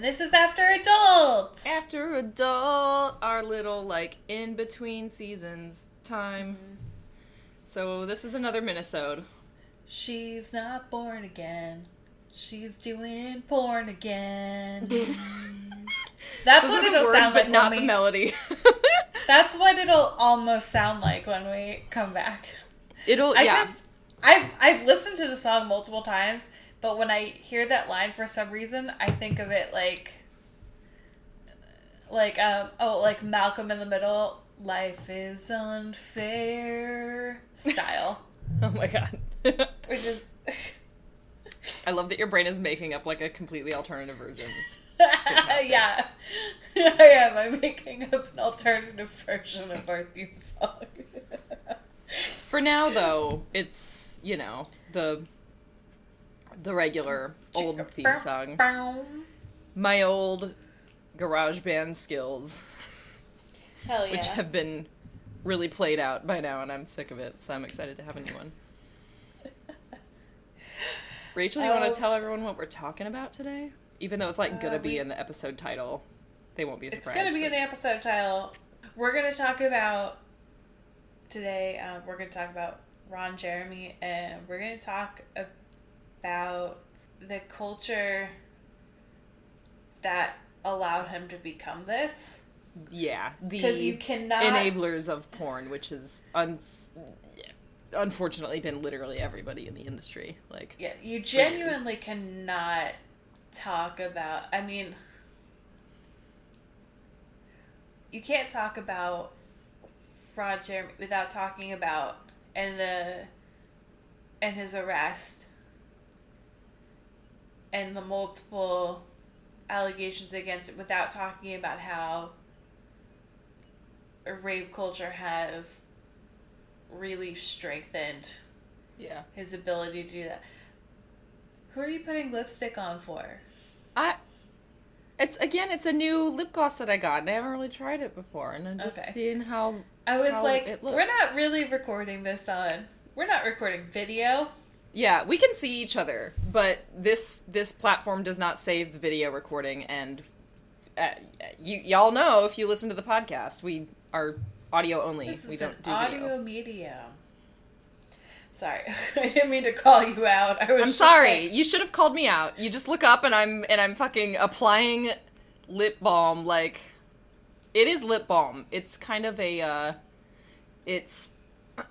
And this is After Adult. After adult, our little like in between seasons time. Mm-hmm. So this is another minisode. She's not born again. She's doing porn again. That's Those what it'll words, sound but like not when the we, melody. That's what it'll almost sound like when we come back. It'll I yeah. just I've I've listened to the song multiple times, but when I hear that line for some reason, I think of it like like um oh like Malcolm in the Middle, life is unfair style, Oh my god. which is I love that your brain is making up like a completely alternative version. It's- yeah. I am. I'm making up an alternative version of our theme song. For now though, it's, you know, the the regular old theme song. My old garage band skills, Hell yeah. which have been really played out by now and I'm sick of it, so I'm excited to have a new one. Rachel, you Oh. want to tell everyone what we're talking about today? Even though it's like Uh, gonna be we- in the episode title, they won't be surprised. It's going to be in the episode title. We're going to talk about today. Uh, we're going to talk about Ron Jeremy, and we're going to talk about the culture that allowed him to become this. yeah, the Because you cannot. enablers of porn, which has un- unfortunately been literally everybody in the industry. Like, Yeah, you genuinely cannot talk about. I mean, you can't talk about Ron Jeremy without talking about and the and his arrest and the multiple allegations against it without talking about how rape culture has really strengthened yeah, his ability to do that. Who are you putting lipstick on for? I. It's again, it's a new lip gloss that I got, and I haven't really tried it before, and I'm just Okay. seeing how. I was How like, we're not really recording this on. We're not recording video. Yeah, we can see each other, but this this platform does not save the video recording, and uh, you y'all know if you listen to the podcast, we are audio only. This we don't do audio video. medium. Sorry, I didn't mean to call you out. I was I'm sorry. like- you should have called me out. You just look up and I'm and I'm fucking applying lip balm like it is lip balm. It's kind of a uh it's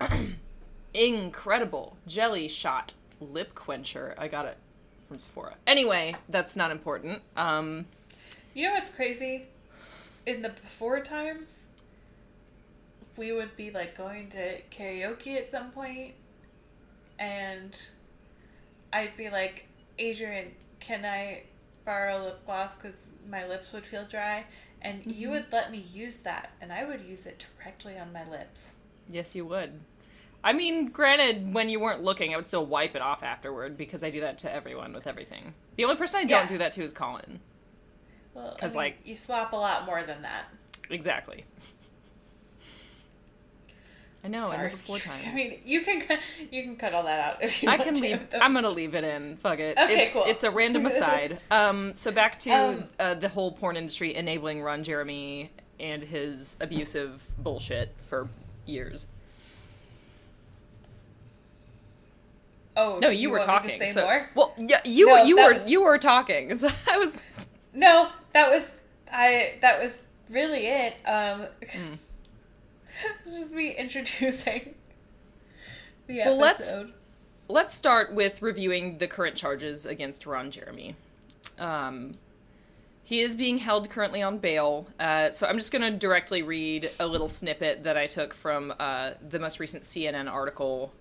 incredible jelly shot lip quencher. I got it from Sephora. Anyway, that's not important. Um you know what's crazy? In the before times, we would be like going to karaoke at some point, and I'd be like, Adrian, can I borrow lip gloss because my lips would feel dry? And you Mhm. would let me use that, and I would use it directly on my lips. yes, you would. I mean, granted, when you weren't looking, I would still wipe it off afterward because I do that to everyone with everything. The only person I don't Yeah. do that to is Colin. Well, 'Cause, I mean, like- you swap a lot more than that. Exactly. I know, Sorry. the before times. I mean, you can cut- you can cut all that out if you I want can to. leave. I'm gonna leave it in. Fuck it. Okay, it's, cool. It's a random aside. Um, so back to Um, uh, the whole porn industry enabling Ron Jeremy and his abusive bullshit for years. Oh No, do you, were want me to talking. say so, more? Well, yeah, you No, you were was- you were talking. So I was. No, that was I. That was really it. Um, Mm. it's just me introducing the Well, let's- episode. Let's start with reviewing the current charges against Ron Jeremy. Um, he is being held currently on bail. Uh, so I'm just going to directly read a little snippet that I took from uh, the most recent CNN article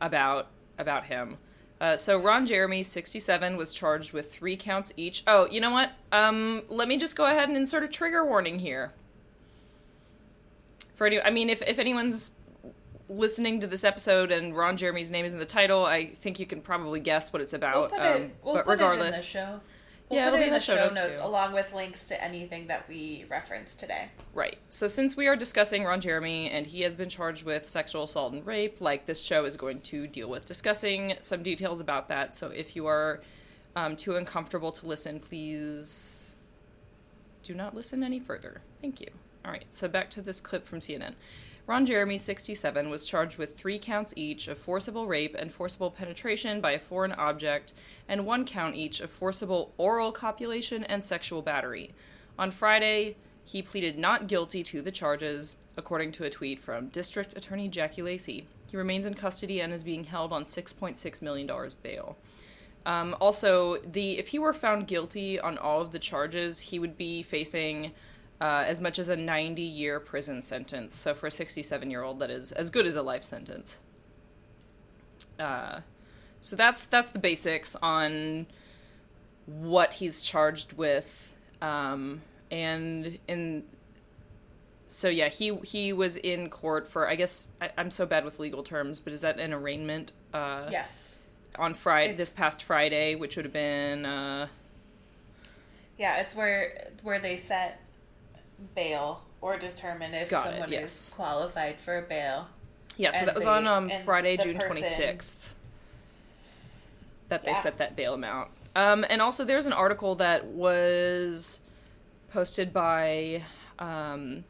about about him. Uh, so Ron Jeremy, 67, was charged with three counts each. Oh, you know what? Um, let me just go ahead and insert a trigger warning here. For any, I mean, if if anyone's listening to this episode and Ron Jeremy's name is in the title, I think you can probably guess what it's We'll about. put um, it. We'll but regardless, it in the show. We'll Yeah, put it'll it be in in the show notes, notes along with links to anything that we reference today. right. So since we are discussing Ron Jeremy and he has been charged with sexual assault and rape, like this show is going to deal with discussing some details about that. So if you are um, too uncomfortable to listen, please do not listen any further. Thank you. All right, so back to this clip from CNN. Ron Jeremy, 67, was charged with three counts each of forcible rape and forcible penetration by a foreign object, and one count each of forcible oral copulation and sexual battery. On Friday, he pleaded not guilty to the charges, according to a tweet from District Attorney Jackie Lacey. He remains in custody and is being held on $6.6 million bail. Um, also, the if he were found guilty on all of the charges, he would be facing uh, as much as a 90 year prison sentence. So for a 67 year old, that is as good as a life sentence. Uh, so that's that's the basics on what he's charged with, um, and in so yeah, he he was in court for I guess I, am so bad with legal terms, but is that an arraignment? Uh, yes. On Friday, it's, this past Friday, which would have been. Uh, yeah, it's where where they set bail or determine if someone it, yes. is qualified for a bail. Yeah, so that was they, on um, Friday, June twenty sixth. That they yeah. set that bail amount. Um, and also, there's an article that was posted by. Um,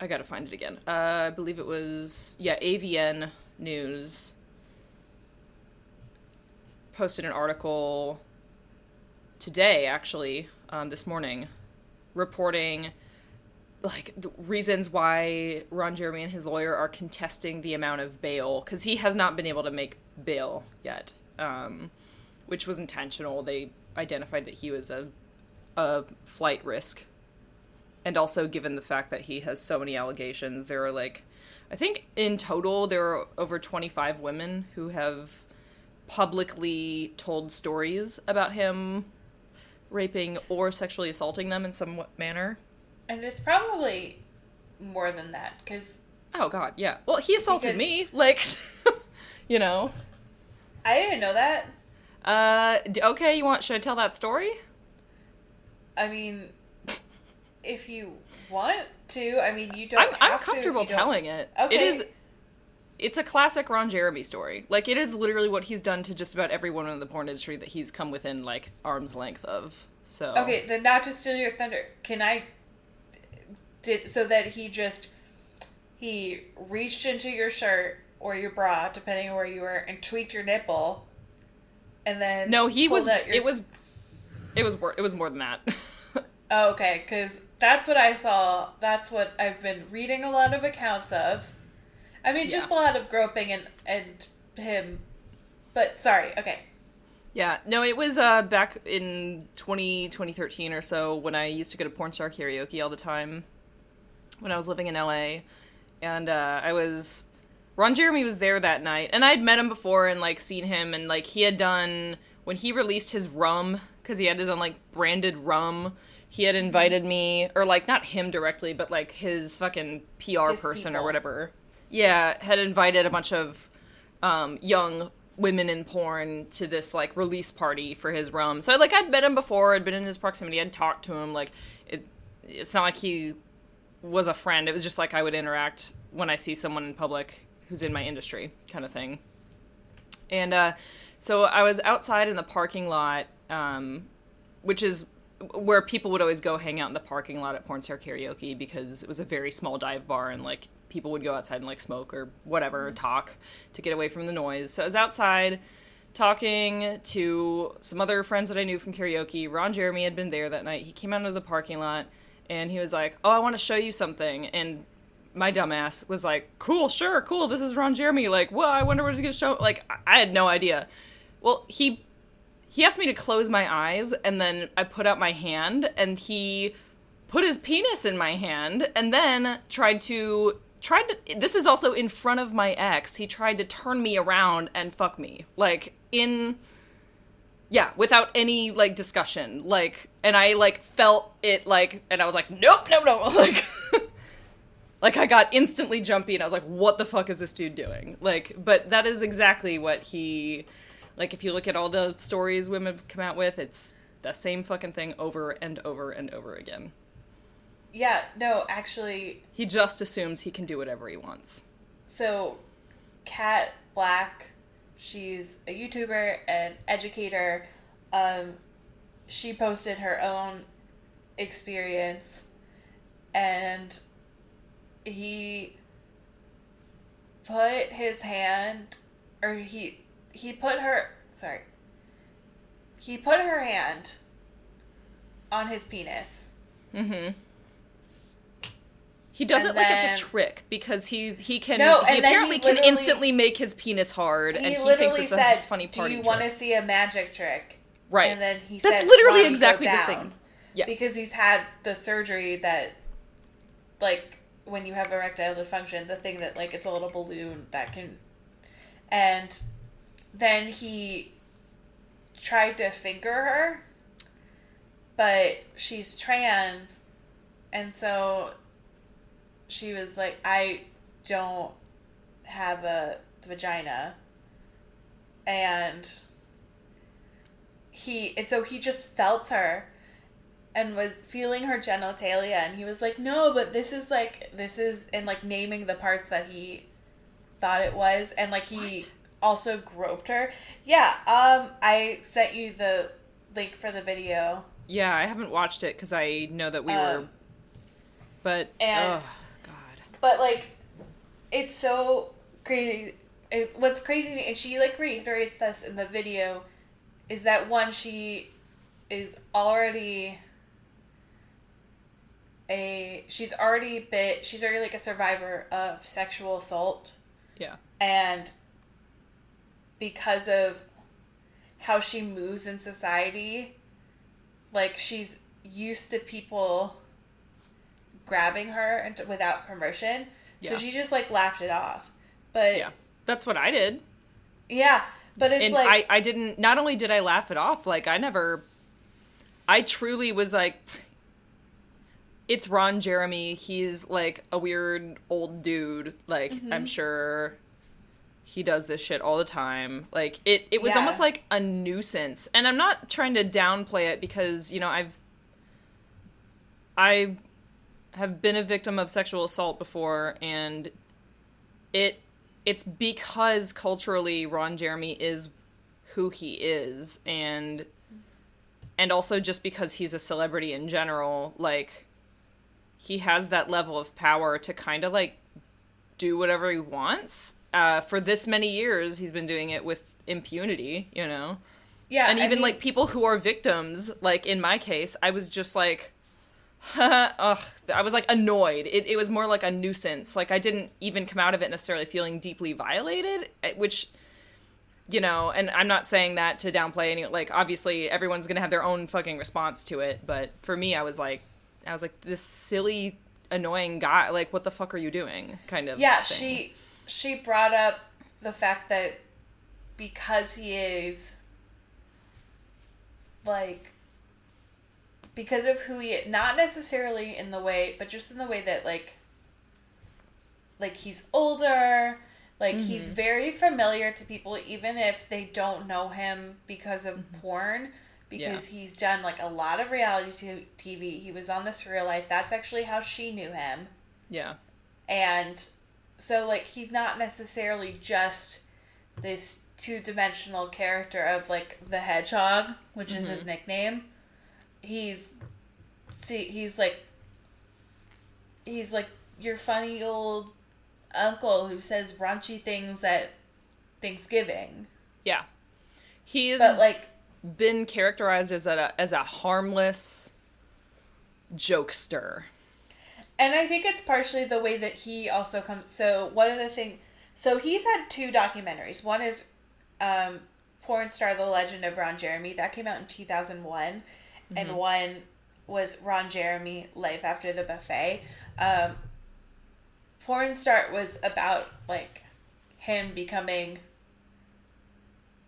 I gotta find it again. Uh, I believe it was yeah AVN News posted an article today, actually, um, this morning, reporting like the reasons why Ron Jeremy and his lawyer are contesting the amount of bail because he has not been able to make bail yet, um, which was intentional. They identified that he was a a flight risk, and also given the fact that he has so many allegations, there are like, I think in total there are over twenty five women who have publicly told stories about him raping or sexually assaulting them in some manner. And it's probably more than that because. Oh God, yeah. Well, he assaulted me, like, you know. I didn't know that. Uh, okay. You want? Should I tell that story? I mean, if you want to, I mean, you don't. I'm, I'm comfortable telling it. Okay. It is it's a classic Ron Jeremy story. Like it is literally what he's done to just about everyone in the porn industry that he's come within like arm's length of. So okay, then not to steal your thunder. Can I? Did so that he just he reached into your shirt or your bra, depending on where you were, and tweaked your nipple, and then no, he was. Your... It was. It was. It was more than that. oh, okay, because that's what I saw. That's what I've been reading a lot of accounts of I mean, just yeah. a lot of groping and and him. But sorry, okay. Yeah, no, it was uh, back in 20, 2013 or so when I used to go to porn star karaoke all the time when I was living in LA. And uh, I was. Ron Jeremy was there that night, and I'd met him before and like seen him, and like he had done when he released his rum because he had his own like branded rum. He had invited me, or like not him directly, but like his fucking PR his person people. or whatever yeah, had invited a bunch of um, young women in porn to this like release party for his rum. So like I'd met him before, I'd been in his proximity, I'd talked to him. Like it, it's not like he was a friend. It was just like I would interact when I see someone in public who's in my industry, kind of thing. And uh, so I was outside in the parking lot, um, which is where people would always go hang out in the parking lot at Porn Star Karaoke because it was a very small dive bar and like people would go outside and like smoke or whatever, mm-hmm. talk to get away from the noise. So I was outside talking to some other friends that I knew from karaoke. Ron Jeremy had been there that night. He came out of the parking lot and he was like, "Oh, I want to show you something." And my dumbass was like, "Cool, sure, cool. This is Ron Jeremy." Like, well, I wonder what he's gonna show. Like, I had no idea. Well, he he asked me to close my eyes, and then I put out my hand, and he put his penis in my hand, and then tried to tried to this is also in front of my ex. He tried to turn me around and fuck me. Like in yeah without any like discussion. Like and i like felt it like and i was like nope no no like like i got instantly jumpy and i was like what the fuck is this dude doing? Like but that is exactly what he like if you look at all the stories women come out with it's the same fucking thing over and over and over again yeah, no, actually. He just assumes he can do whatever he wants. So, Kat Blaque, she's a YouTuber and educator. Um, she posted her own experience and he put his hand or he he put her sorry he put her hand on his penis Mm-hmm. He does And it like it's a trick because he he can No, he then he apparently can instantly make his penis hard and he he thinks literally it's said a funny do you want to see a magic trick Right. and then he said, That's said literally exactly the thing. Yeah. because he's had the surgery that like when you have erectile dysfunction the thing that like it's a little balloon that can and then he tried to finger her but she's trans and so she was like i don't have a vagina. And he and so he just felt her and was feeling her genitalia. And he was like no but this is like this is and like naming the parts that he thought it was. And like he What? also groped her. Yeah um i sent you the link for the video. Yeah, I haven't watched it because I know that we were, Um, but and- god, but like it's so crazy. It, what's crazy to me and she like reiterates this in the video is that one she is already a she's already bit she's already like a survivor of sexual assault. Yeah, and because of how she moves in society like she's used to people grabbing her and without permission so Yeah. she just like laughed it off but yeah. That's what I did, yeah but it's and like I I didn't. Not only did I laugh it off, like I never. I truly was like. It's Ron Jeremy. He's like a weird old dude. Like Mm-hmm. I'm sure he does this shit all the time. Like it it was Yeah. almost like a nuisance. And I'm not trying to downplay it because, you know, I've I have been a victim of sexual assault before and it it's because culturally Ron Jeremy is who he is and and also just because he's a celebrity in general, like he has that level of power to kind of like do whatever he wants. Uh, for this many years, he's been doing it with impunity, you know. yeah and I even mean, like people who are victims, like in my case, I was just like, ugh, I was like annoyed. It, it was more like a nuisance. Like I didn't even come out of it necessarily feeling deeply violated, eh, which you know, and I'm not saying that to downplay any like obviously everyone's going to have their own fucking response to it, but for me I was like I was like this silly annoying guy like what the fuck are you doing kind of yeah thing. she she brought up the fact that because he is like because of who he not necessarily in the way but just in the way that like like he's older like he's mm-hmm. very familiar to people even if they don't know him because of mm-hmm. porn because he's done like a lot of reality t- TV he was on the surreal life. That's actually how she knew him. Yeah. And so like he's not necessarily just this two-dimensional character of like the hedgehog which is his mm-hmm. nickname he's see he's like he's like your funny old uncle who says raunchy things at Thanksgiving. Yeah. He's but like been characterized as a as a harmless jokester. And I think it's partially the way that he also comes so one of the things so he's had two documentaries. One is um Porn Star The Legend of Ron Jeremy that came out in 2001 mm-hmm. and one was Ron Jeremy, Life After the Buffet. Um, Porn Star was about like him becoming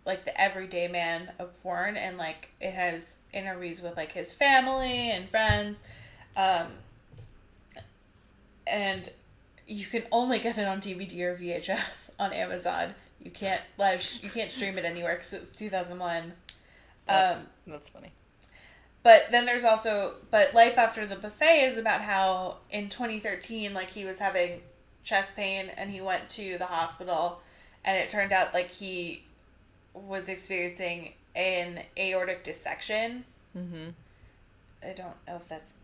like the everyday man of porn, and like it has interviews with like his family and friends. Um, and you can only get it on DVD or VHS on Amazon. You can't live, you can't stream it anywhere because it's two thousand one. That's, um, that's funny but then there's also, but Life After the Buffet is about how in 2013, like he was having chest pain and he went to the hospital, and it turned out like he was experiencing an aortic dissection. Mm-hmm. I don't know if that's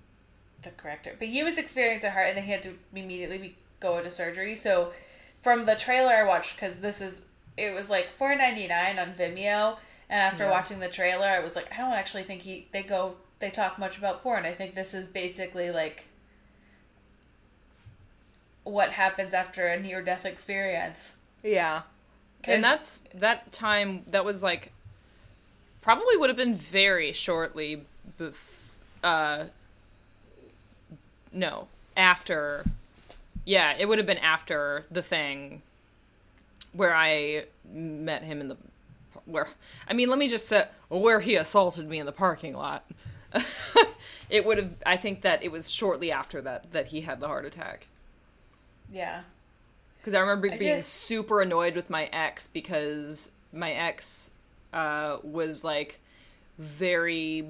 the corrector, but he was experiencing a heart, and then he had to immediately be, go into surgery. So, from the trailer I watched, because this is it was like four ninety nine on Vimeo, and after Yeah. watching the trailer, I was like, I don't actually think he they go they talk much about porn. I think this is basically like what happens after a near death experience. Yeah. And that's that time that was like probably would have been very shortly bef- uh no, after yeah, it would have been after the thing where I met him in the where I mean, let me just say where he assaulted me in the parking lot. it would have I think that it was shortly after that that he had the heart attack. yeah. Because I remember I being just- super annoyed with my ex because my ex uh, was like very.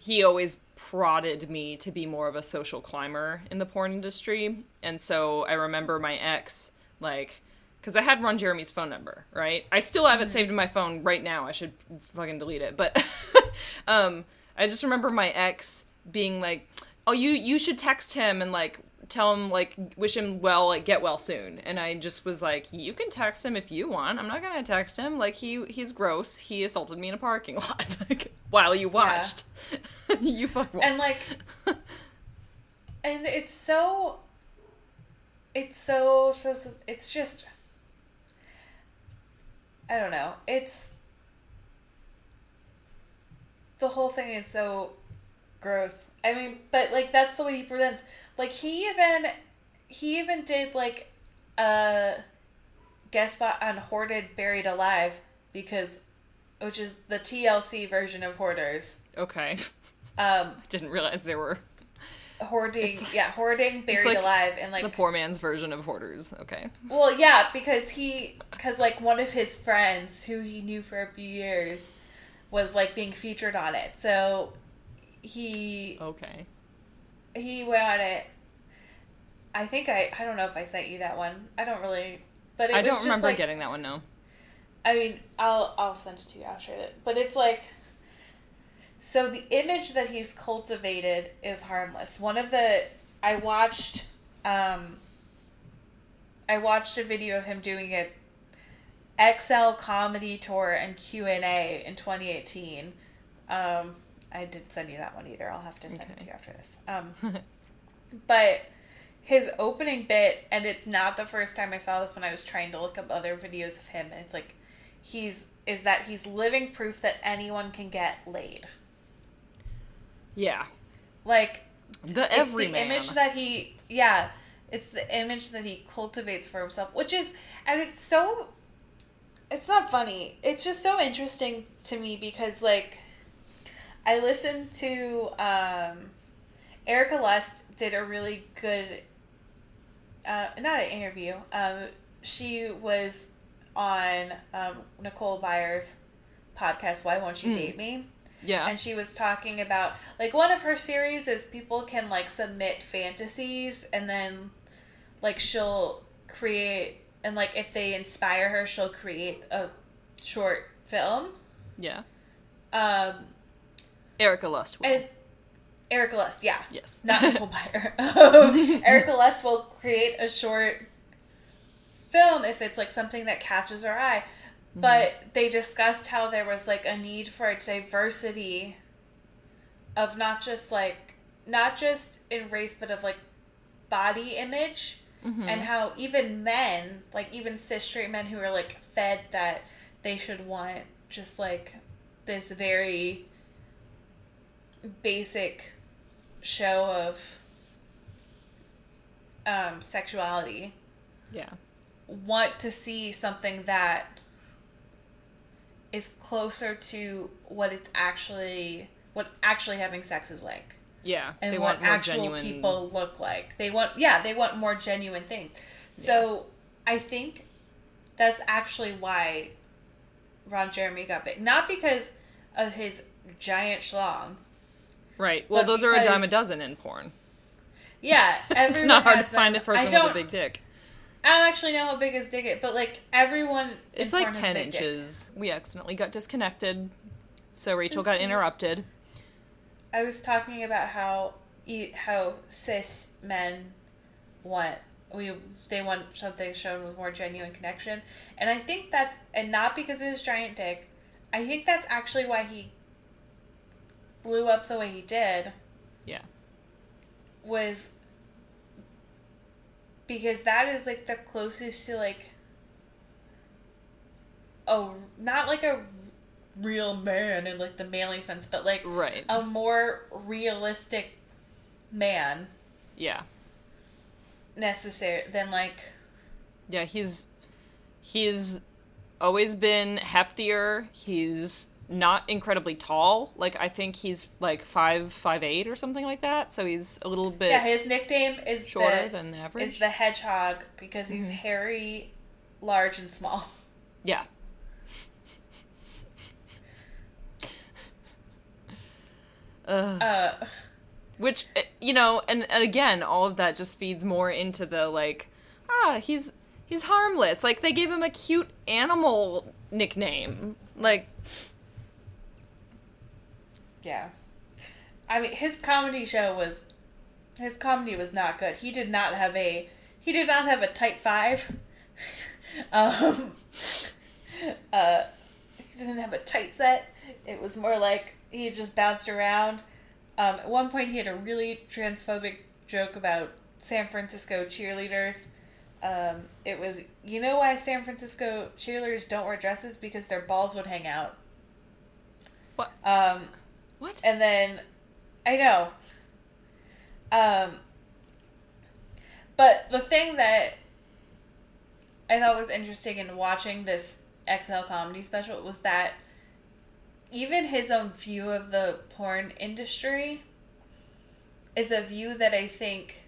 He always prodded me to be more of a social climber in the porn industry. And so I remember my ex, like, because I had Ron Jeremy's phone number, right? I still have it saved in my phone right now. I should fucking delete it. But um, I just remember my ex being like, "Oh, you you should text him and like tell him like wish him well, like get well soon." And I just was like, "You can text him if you want. I'm not gonna text him. Like he he's gross. He assaulted me in a parking lot like, while you watched. you fuck and like and it's so it's so, so so it's just i don't know. It's the whole thing is so gross. I mean but like that's the way he presents. Like he even he even did like a guest spot on hoarding buried alive because which is the tlc version of hoarders. Okay. um Didn't realize there were hoarding yeah hoarding buried like alive and like the poor man's version of hoarders. Okay. well yeah because he because like one of his friends who he knew for a few years was like being featured on it so he Okay. he went on it i think i i don't know if i sent you that one i don't really but it I don't remember like- getting that one. No. I mean, I'll I'll send it to you. I'll share it. But it's like, so the image that he's cultivated is harmless. One of the I watched, um, I watched a video of him doing a XL comedy tour and Q and A in 2018. Um, I didn't send you that one either. I'll have to send it to you after this. Um, but his opening bit, and it's not the first time I saw this when I was trying to look up other videos of him, and it's like he's is that he's living proof that anyone can get laid. Yeah. Like The it's everyman. the image that he yeah, it's the image that he cultivates for himself, which is and it's so it's not funny. It's just so interesting to me because like I listened to um Erica Lust did a really good uh not an interview. Um she was on um Nicole Byer's podcast Why Won't You Mm. Date Me? Yeah. and she was talking about like one of her series is people can like submit fantasies and then like she'll create and like if they inspire her she'll create a short film yeah. um Erica Lust. Will. erica lust yeah yes. not nicole Byer. um, erica lust will create a short film if it's like something that catches her eye but they discussed how there was like a need for a diversity of not just like not just in race but of like body image Mhm. and how even men like even cis straight men who are like fed that they should want just like this very basic show of um sexuality yeah. want to see something that is closer to what it's actually what actually having sex is like Yeah. and they what want more actual genuine. people look like. They want yeah, they want more genuine things. So I think that's actually why Ron Jeremy got big. Not because of his giant schlong. Right. Well, those are a dime a dozen in porn. Yeah, it's not hard to find a person with a big dick. I don't actually know how big is, but like everyone, It's like 10 big dick. inches. We accidentally got disconnected. So Rachel got interrupted. I was talking about how you, how cis men want we they want something shown with more genuine connection, and I think that's and not because of his giant dick. I think that's actually why he blew up the way he did. Yeah. Was because that is like the closest to like oh not like a real man in like the manly sense but like Right. a more realistic man Yeah. necessary than like Yeah, he's he's always been heftier. He's not incredibly tall. Like I think he's like five five eight or something like that. So he's a little bit yeah his nickname is shorter the, than average. is the hedgehog because he's Mhm. hairy large and small yeah. Ugh. uh Which eh, you know, and, and again, all of that just feeds more into the like, ah, he's he's harmless. Like they gave him a cute animal nickname. Like yeah. I mean his comedy show was his comedy was not good. He did not have a he did not have a type five. Um uh he didn't have a tight set. It was more like he just bounced around. Um at one point he had a really transphobic joke about san francisco cheerleaders. Um it was you know why san francisco cheerleaders don't wear dresses? Because their balls would hang out. What? um What? and then I know. Um but the thing that I thought was interesting in watching this XL comedy special was that even his own view of the porn industry is a view that I think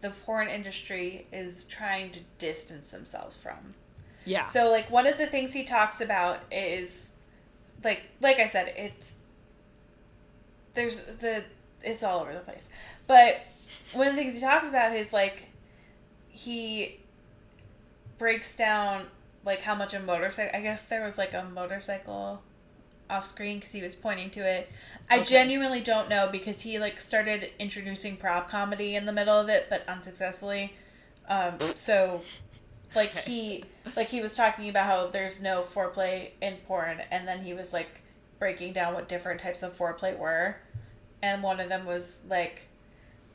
the porn industry is trying to distance themselves from. Yeah. So like one of the things he talks about is like like I said, it's there's the it's all over the place. But one of the things he talks about is like he breaks down like how much a motorcycle I guess there was like a motorcycle off screen because he was pointing to it. I genuinely don't know because he like started introducing prop comedy in the middle of it, but unsuccessfully. Um, so, like Okay. he like he was talking about how there's no foreplay in porn, and then he was like breaking down what different types of foreplay were, and one of them was like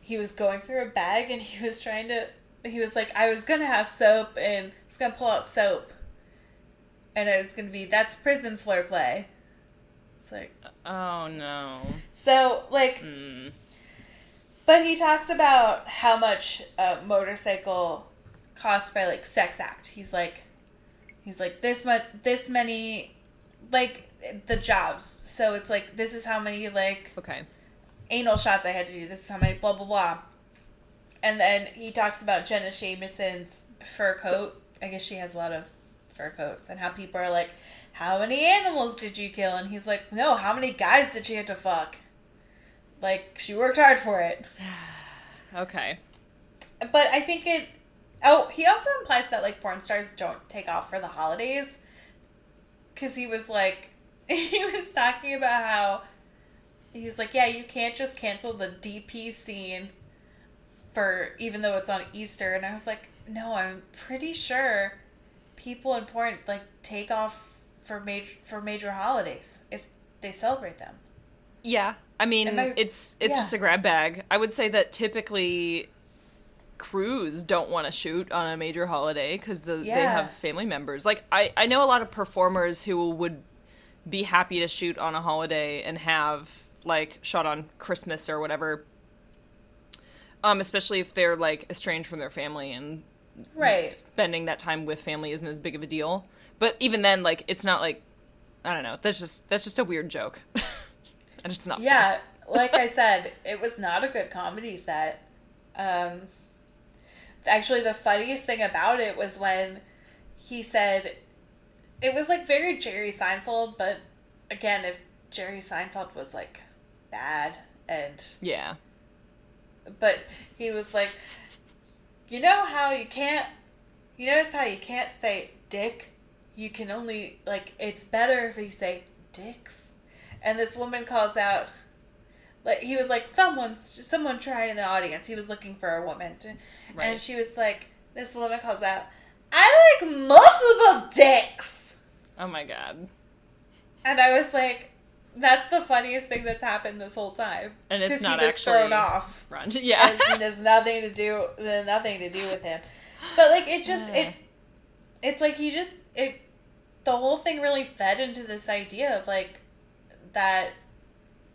he was going through a bag and he was trying to he was like I was gonna have soap and I was gonna pull out soap, and I was gonna be that's prison floor play. It's like oh no. so like Mm. but he talks about how much a motorcycle costs by like sex act. He's like, he's like this much, this many, like the jobs. So it's like this is how many like Okay. Anal shots I had to do. This is how many blah blah blah. And then he talks about Jenna Jameson's fur coat. So- I guess she has a lot of fur coats, and how people are like, "How many animals did you kill?" And he's like, "No, how many guys did she have to fuck?" Like she worked hard for it. Okay. But I think it. Oh, he also implies that like porn stars don't take off for the holidays. Because he was like, he was talking about how he was like, yeah, you can't just cancel the DP scene for even though it's on Easter, and I was like, no, I'm pretty sure people in porn like take off for major for major holidays if they celebrate them. Yeah. I mean, I- it's it's yeah. just a grab bag. I would say that typically crews don't want to shoot on a major holiday because the, they have family members. Like I, I know a lot of performers who would be happy to shoot on a holiday and have like shot on Christmas or whatever. Um, especially if they're like estranged from their family and Right. spending that time with family isn't as big of a deal. But even then, like it's not like I don't know. That's just that's just a weird joke, and it's not. Yeah, like I said, it was not a good comedy set. Um, actually, the funniest thing about it was when he said it was like very Jerry Seinfeld, but again, if Jerry Seinfeld was like bad and Yeah. but he was like, you know how you can't, you notice how you can't say dick? You can only, like, it's better if you say dicks. And this woman calls out, like he was like someone someone tried in the audience. He was looking for a woman, to, Right. and she was like, this woman calls out, "I like multiple dicks," Oh my god. and I was like, that's the funniest thing that's happened this whole time. And it's not he was actually thrown off. Ron. Yeah. It has nothing to do nothing to do with him. But like it just Uh. it it's like he just it the whole thing really fed into this idea of like that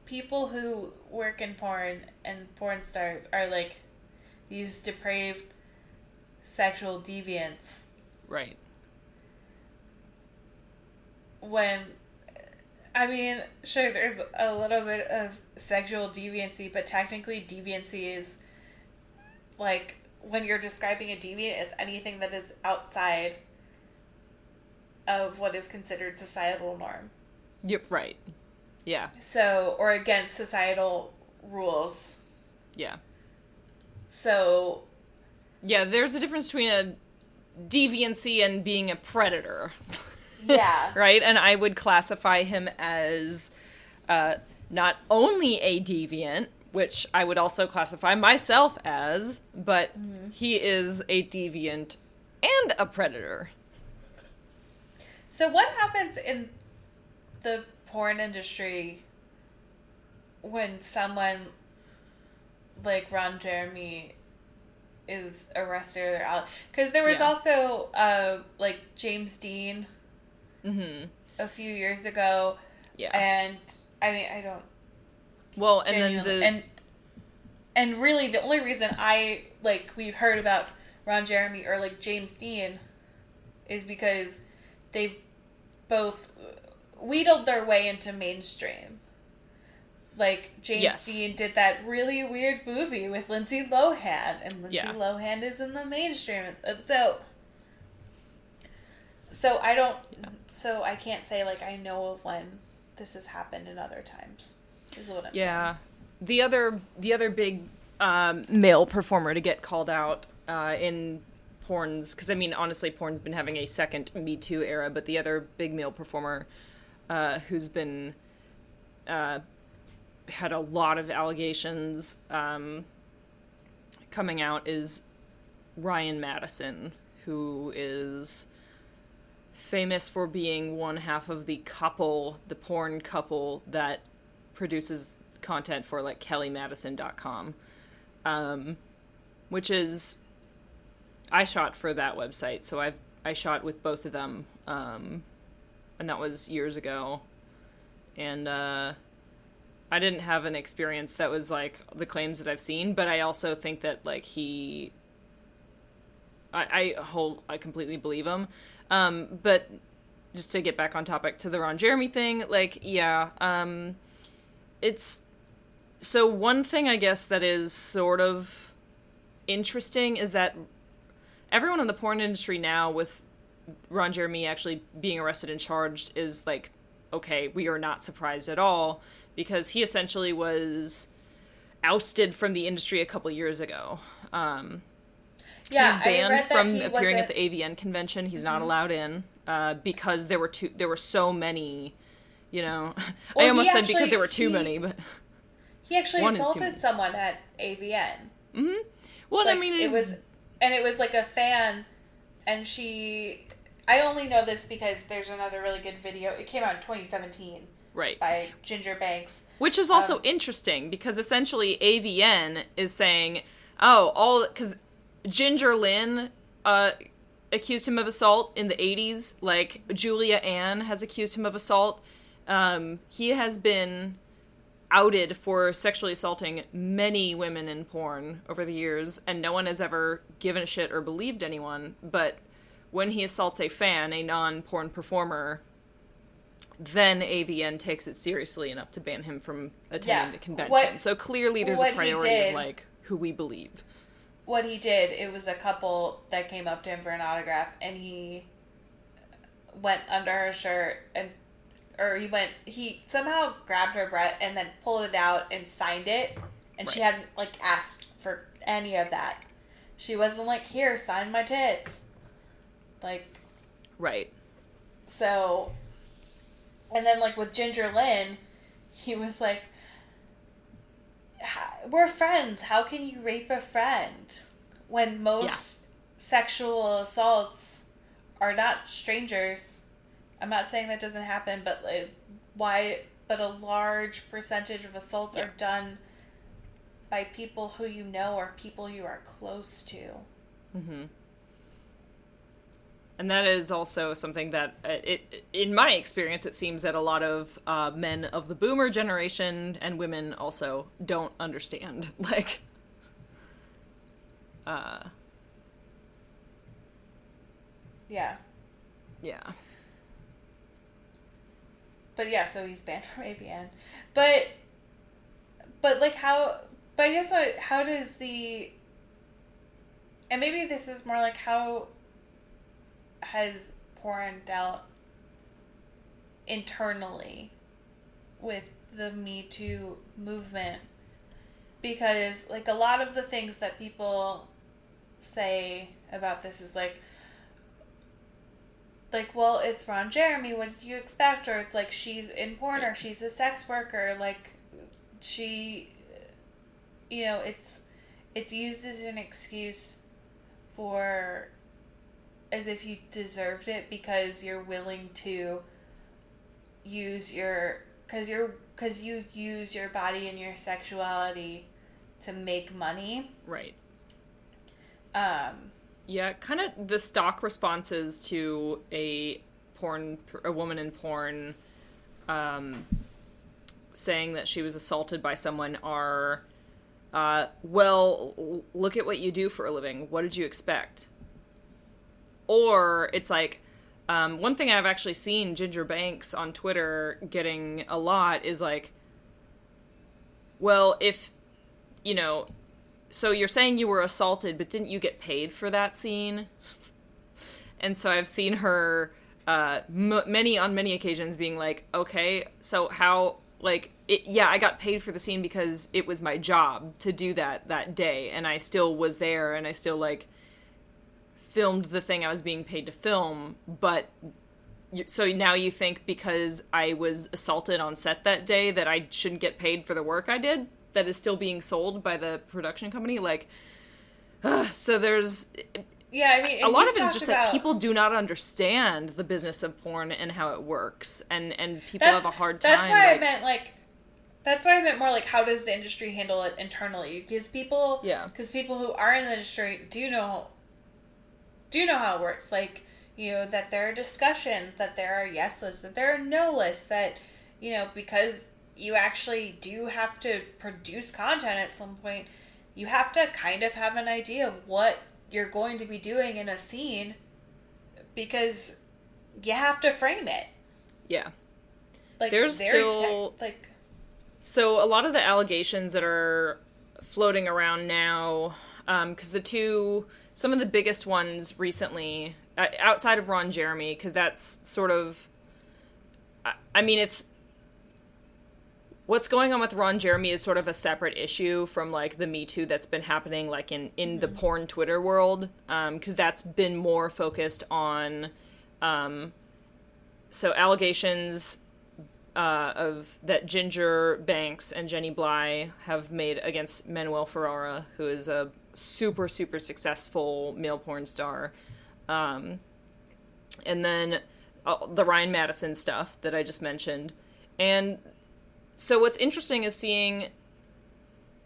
people who work in porn and porn stars are like these depraved sexual deviants right. when I mean, sure, there's a little bit of sexual deviancy, but technically, deviancy is like when you're describing a deviant, it's anything that is outside of what is considered societal norm. Yep. Right. Yeah. So, or against societal rules. Yeah. So, Yeah. There's a difference between a deviancy and being a predator. yeah. right? And I would classify him as uh, not only a deviant, which I would also classify myself as, but he is a deviant and a predator. So what happens in the porn industry when someone like Ron Jeremy is arrested or out? Because there was Yeah. also uh, like James Deen hmm a few years ago, Yeah. and I mean I don't well, and then the and and really the only reason I like we've heard about Ron Jeremy or like James Deen is because they've both wheedled their way into mainstream. Like James Yes. Deen did that really weird movie with Lindsay Lohan, and Lindsay Yeah. Lohan is in the mainstream. So, so I don't. Yeah. So I can't say like I know of when this has happened in other times. Is what I'm yeah, the other the other big um, male performer to get called out uh, in porn's because I mean honestly, porn's been having a second Me Too era, but the other big male performer uh, who's been uh, had a lot of allegations um, coming out is Ryan Madison, who is famous for being one half of the couple, the porn couple that produces content for like kellymadison.com um which is i shot for that website so i've i shot with both of them um and that was years ago. And uh i didn't have an experience that was like the claims that i've seen but i also think that like he i i whole i completely believe him um but just to get back on topic to the ron jeremy thing like yeah um it's so one thing I guess that is sort of interesting is that everyone in the porn industry now with Ron Jeremy actually being arrested and charged is like okay, we are not surprised at all because he essentially was ousted from the industry a couple years ago. Um, Yeah, he's banned from appearing at the AVN convention. He's Mm-hmm. not allowed in uh, because there were two. There were so many. You know, Well, I almost said because there were too he- many, but He actually assaulted someone at AVN. Mm-hmm. Well, Like, I mean, it was, and it was like a fan, and she. I only know this because there's another really good video. It came out in 2017 right. by Ginger Banks. Which is also Um, interesting because essentially AVN is saying, oh, all because Ginger Lynn uh, accused him of assault in the 80s. Like Julia Ann has accused him of assault. Um, he has been outed for sexually assaulting many women in porn over the years, and no one has ever given a shit or believed anyone. But when he assaults a fan, a non porn performer, then AVN takes it seriously enough to ban him from attending Yeah. the convention. What- so clearly there's a priority of like who we believe. What he did, it was a couple that came up to him for an autograph, and he went under her shirt and. Or he went. He somehow grabbed her breast and then pulled it out and signed it, and she hadn't like asked for any of that. She wasn't like, "Here, sign my tits." Like Right. So, and then like with Ginger Lynn, he was like, we're friends. How can you rape a friend when most yeah. sexual assaults are not strangers? I'm not saying that doesn't happen, but like, why? But a large percentage of assaults yeah. are done by people who you know or people you are close to. Mm-hmm and that is also something that uh, it in my experience it seems that a lot of uh, men of the boomer generation and women also don't understand like uh yeah. Yeah. But yeah so he's banned from avn but but like how but i guess what how does the and maybe this is more like how has porn dealt internally with the Me Too movement. Because like a lot of the things that people say about this is like like well it's Ron Jeremy what did you expect? Or it's like she's in porn or she's a sex worker like she you know it's it's used as an excuse for as if you deserved it because you're willing to use your because you're because you use your body and your sexuality to make money. Right. Um yeah kind of the stock responses to a porn a woman in porn um saying that she was assaulted by someone are uh well look at what you do for a living. What did you expect or it's like um, one thing I've actually seen Ginger Banks on Twitter getting a lot is like, well, if you know, so you're saying you were assaulted, but didn't you get paid for that scene? and so I've seen her uh, m- many on many occasions being like, okay, so how like it, yeah, I got paid for the scene because it was my job to do that that day, and I still was there, and I still like filmed the thing I was being paid to film, but so now you think because I was assaulted on set that day that I shouldn't get paid for the work I did that is still being sold by the production company? Like uh, so there's yeah i mean a lot of it is just about... that people do not understand the business of porn and how it works and and people that's, have a hard time that's why like, i meant like that's why i meant more like how does the industry handle it internally? Because people yeah. because people who are in the industry do know do know how it works. Like, you know, that there are discussions, that there are yes lists, that there are no lists, that, you know, because you actually do have to produce content at some point, you have to kind of have an idea of what you're going to be doing in a scene because you have to frame it. Yeah. Like there's still te- like so a lot of the allegations that are floating around now because um, the two some of the biggest ones recently uh, outside of Ron Jeremy because that's sort of I, I mean it's what's going on with Ron Jeremy is sort of a separate issue from like the Me Too that's been happening like in in the porn Twitter world because um, that's been more focused on um, so allegations uh, of that Ginger Banks and Jenny Blighe have made against Manuel Ferrara, who is a super super successful male porn star. Um, and then uh, the ryan madison stuff that i just mentioned. And so what's interesting is seeing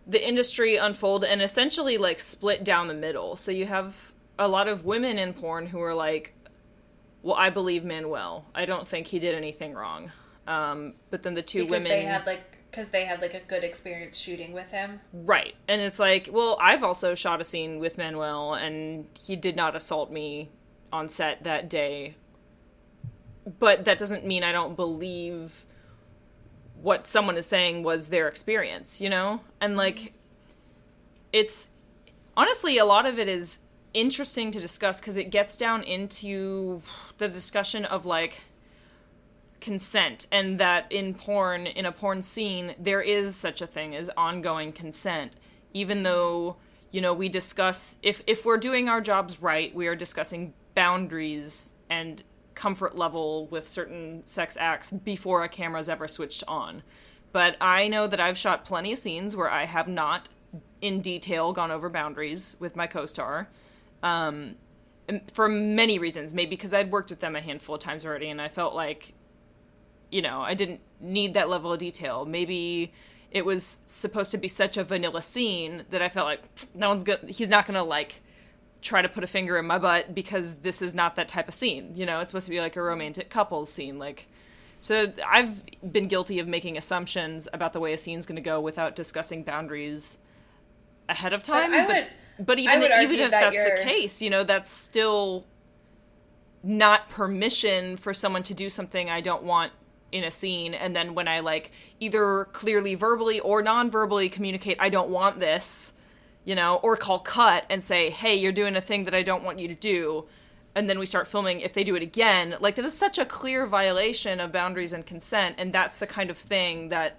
the industry unfold and essentially like split down the middle. So you have a lot of women in porn who are like well i believe manuel. I don't think he did anything wrong. Um, but then the two because women they had like because they had like a good experience shooting with him. Right. And it's like, well, I've also shot a scene with Manuel and he did not assault me on set that day. But that doesn't mean I don't believe what someone is saying was their experience, you know? And like it's honestly a lot of it is interesting to discuss because it gets down into the discussion of like consent and that in porn in a porn scene there is such a thing as ongoing consent even though you know we discuss if if we're doing our jobs right we are discussing boundaries and comfort level with certain sex acts before a camera's ever switched on but I know that I've shot plenty of scenes where I have not in detail gone over boundaries with my co-star. Um, for many reasons, maybe because I'd worked with them a handful of times already, and I felt like, you know, I didn't need that level of detail. Maybe it was supposed to be such a vanilla scene that I felt like no one's gonna, he's not gonna like try to put a finger in my butt because this is not that type of scene. You know, it's supposed to be like a romantic couples scene. Like, so I've been guilty of making assumptions about the way a scene's going to go without discussing boundaries ahead of time. But I would, but, but even even if that that's you're... the case, you know, that's still not permission for someone to do something I don't want in a scene and then when I like either clearly verbally or non-verbally communicate I don't want this you know, or call cut and say, hey, you're doing a thing that I don't want you to do. And then we start filming. If they do it again, like that is such a clear violation of boundaries and consent. And that's the kind of thing that.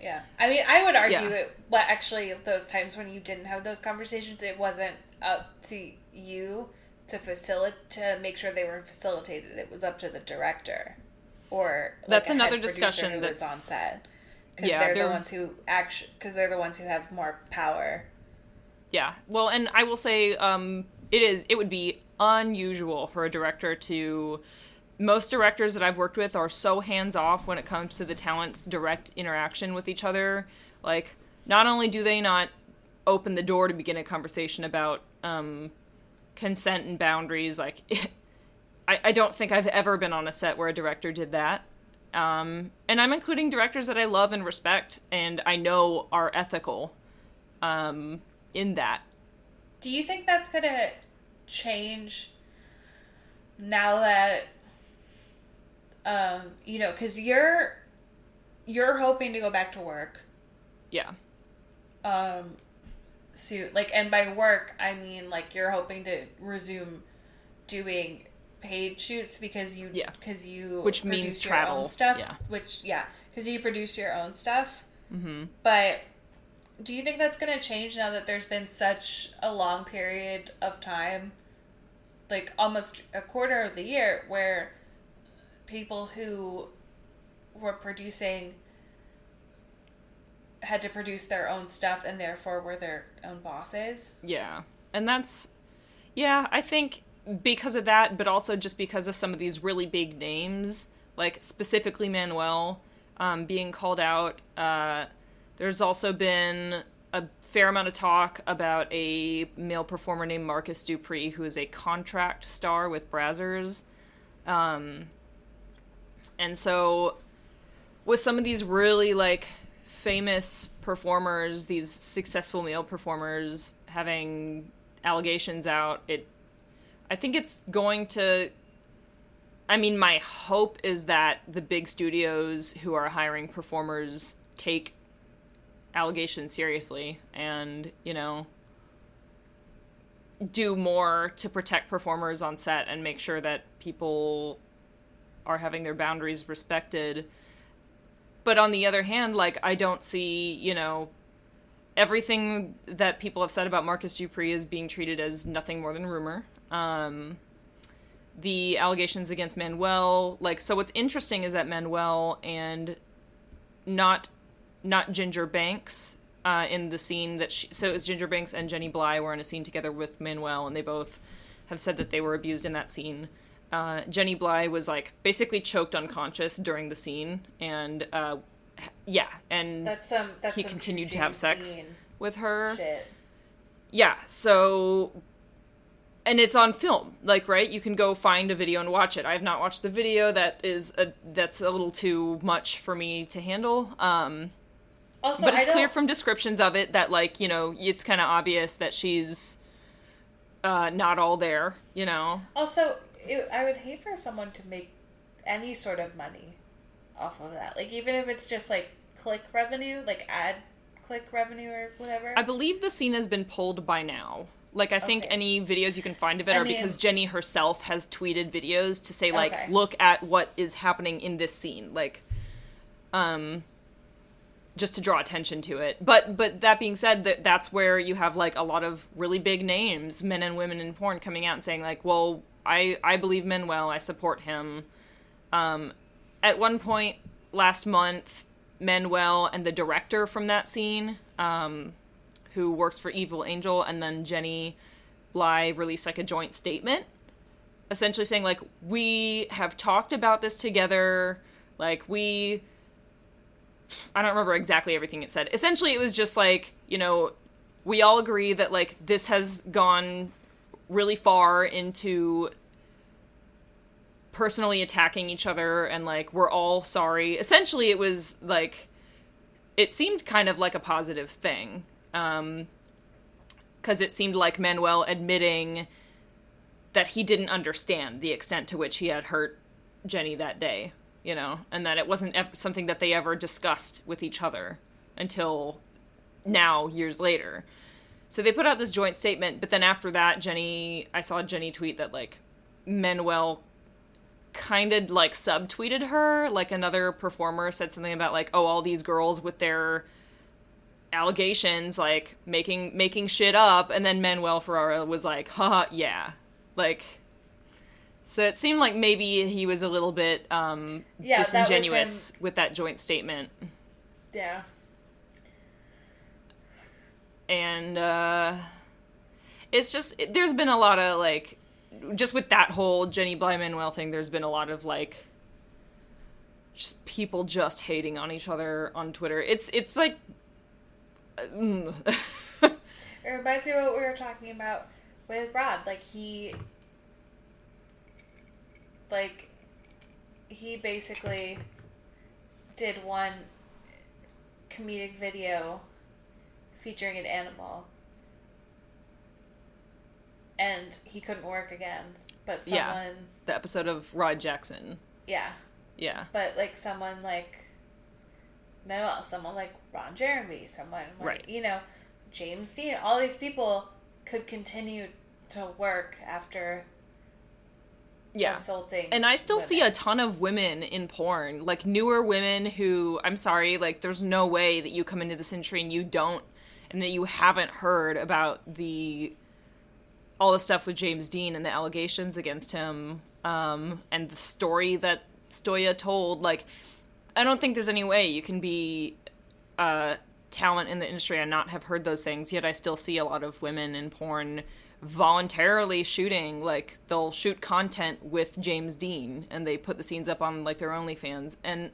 Yeah. I mean, I would argue yeah. it, but actually, those times when you didn't have those conversations, it wasn't up to you to facilitate, to make sure they were facilitated. It was up to the director or like that's another discussion that's on set because yeah, they're, they're, the ones who actually because they're the ones who have more power. Yeah, well, and I will say, um, it is it would be unusual for a director to. Most directors that I've worked with are so hands off when it comes to the talent's direct interaction with each other. Like, not only do they not open the door to begin a conversation about um, consent and boundaries, like, I, I don't think I've ever been on a set where a director did that. Um, and I'm including directors that I love and respect and I know are ethical um, in that. Do you think that's going to change now that, um, you know, because you're you're hoping to go back to work. Yeah. Um, so like, and by work I mean like you're hoping to resume doing paid shoots because you yeah. because you which means travel. stuff yeah. which yeah because you produce your own stuff. Mm-hmm. but do you think that's going to change now that there's been such a long period of time like almost a quarter of the year where people who were producing had to produce their own stuff and therefore were their own bosses? Yeah. And that's yeah i think because of that, but also just because of some of these really big names, like specifically Manuel um, being called out. Uh, there's also been a fair amount of talk about a male performer named Markus Dupree, who is a contract star with Brazzers. Um, and so, with some of these really like famous performers, these successful male performers having allegations out, it I think it's going to. I mean, my hope is that the big studios who are hiring performers take allegations seriously and, you know, do more to protect performers on set and make sure that people are having their boundaries respected. But on the other hand, like, I don't see, you know, everything that people have said about Markus Dupree is being treated as nothing more than rumor. Um, the allegations against Manuel, like, so what's interesting is that Manuel and not not Ginger Banks uh, in the scene that she, so it was Ginger Banks and Jenny Blighe were in a scene together with Manuel, and they both have said that they were abused in that scene. Uh, Jenny Blighe was like basically choked unconscious during the scene, and uh, yeah, and that's um that's he continued to have sex Dean with her. Shit. Yeah, so and it's on film like right? You can go find a video and watch it. I have not watched the video. That is a that's a little too much for me to handle. Um also, but it's clear from descriptions of it that like you know it's kind of obvious that she's uh not all there you know? Also it, i would hate for someone to make any sort of money off of that. Like even if it's just like click revenue like ad click revenue or whatever. I believe the scene has been pulled by now like I think okay. any videos you can find of it I are mean, because Jenny herself has tweeted videos to say like okay. look at what is happening in this scene like um just to draw attention to it. But but that being said that that's where you have like a lot of really big names, men and women in porn coming out and saying like, "Well, I I believe Manuel, I support him." Um at one point last month Manuel and the director from that scene, um, who works for Evil Angel, and then Jenny Blighe released like a joint statement, essentially saying like we have talked about this together, like we. I don't remember exactly everything it said. Essentially, it was just like you know, we all agree that like this has gone really far into personally attacking each other and like we're all sorry. Essentially, it was like it seemed kind of like a positive thing. Um because it seemed like Manuel admitting that he didn't understand the extent to which he had hurt Jenny that day, you know, and that it wasn't ev- something that they ever discussed with each other until now, years later. So they put out this joint statement, but then after that, Jenny, I saw Jenny tweet that like Manuel kind of like subtweeted her. Like another performer said something about like, oh, all these girls with their allegations, like making making shit up, and then Manuel Ferrara was like, haha, yeah, like. So it seemed like maybe he was a little bit um, Yeah, disingenuous him. with that joint statement. Yeah. and uh it's just there's been a lot of like just with that whole Jenny Blighe Manuel thing there's been a lot of like just people just hating on each other on Twitter it's it's like mm. It reminds me of what we were talking about with Rod. Like he like he basically did one comedic video featuring an animal and he couldn't work again. But someone Yeah. the episode of Rod Jackson yeah. yeah But like someone like Manuel, someone like Ron Jeremy, someone like Right. you know, James Deen, all these people could continue to work after yeah assaulting. and I still see a ton of women in porn, like newer women who I'm sorry, like there's no way that you come into this industry and you don't and that you haven't heard about the all the stuff with James Deen and the allegations against him um and the story that Stoya told like I don't think there's any way you can be uh talent in the industry and not have heard those things yet I still see a lot of women in porn voluntarily shooting like they'll shoot content with James Deen and they put the scenes up on like their OnlyFans. And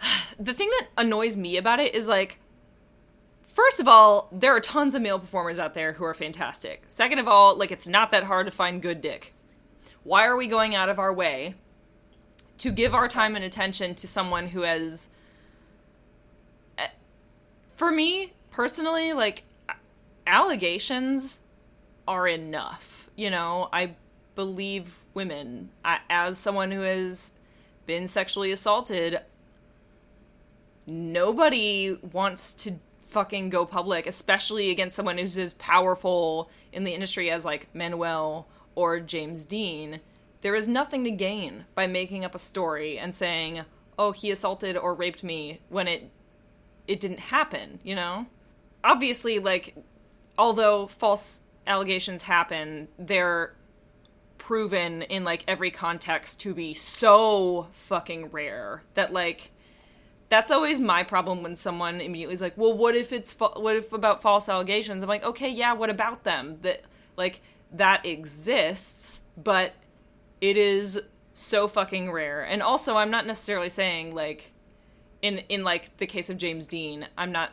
the thing that annoys me about it is like first of all there are tons of male performers out there who are fantastic. Second of all like it's not that hard to find good dick. Why are we going out of our way to give our time and attention to someone who has for me personally like allegations are enough you know? I believe women. I, as someone who has been sexually assaulted nobody wants to fucking go public especially against someone who's as powerful in the industry as like manuel or james deen. There is nothing to gain by making up a story and saying oh he assaulted or raped me when it it didn't happen you know? Obviously like although false allegations happen they're proven in like every context to be so fucking rare that like that's always my problem when someone immediately is like well what if it's fa- what if about false allegations? I'm like okay yeah what about them? That like that exists but it is so fucking rare. And also i'm not necessarily saying like in in like the case of james deen i'm not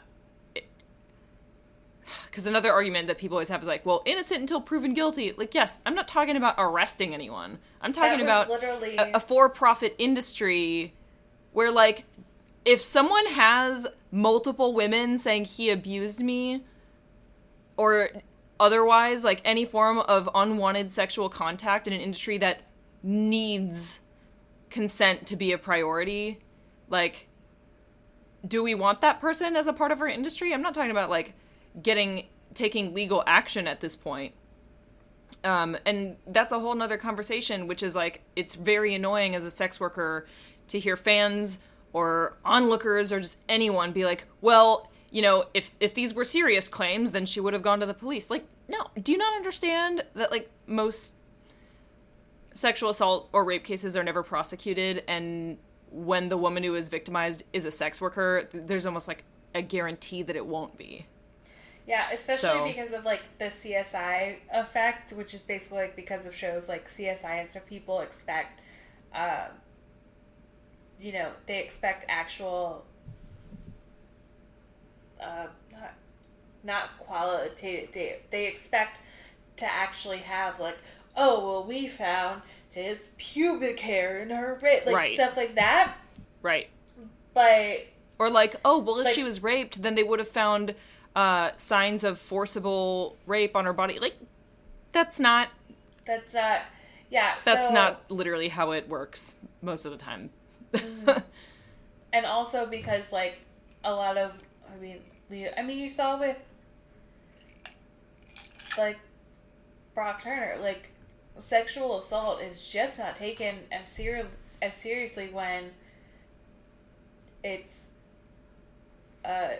because another argument that people always have is like well innocent until proven guilty. Like yes i'm not talking about arresting anyone. I'm talking about literally- a, a for-profit industry where like if someone has multiple women saying he abused me or otherwise like any form of unwanted sexual contact in an industry that needs consent to be a priority like do we want that person as a part of our industry? I'm not talking about like getting taking legal action at this point. Um, and that's a whole nother conversation which is like it's very annoying as a sex worker to hear fans or onlookers or just anyone be like well you know if if these were serious claims then she would have gone to the police. Like no. Do you not understand that like most sexual assault or rape cases are never prosecuted and when the woman who is victimized is a sex worker, there's almost like a guarantee that it won't be. Yeah, especially So- because of like the CSI effect, which is basically like because of shows like CSI and stuff, people expect, uh, you know, they expect actual, uh, not, not qualitative. They, they expect to actually have like, oh well, we found his pubic hair in her rape, like Right. stuff like that. Right. But Or like, oh, well, if Like- she was raped, then they would have found uh, signs of forcible rape on her body. Like, that's not that's not, yeah. that's so- not literally how it works most of the time. and also because like a lot of i mean i mean you saw with like brock turner like sexual assault is just not taken as ser- as seriously when it's a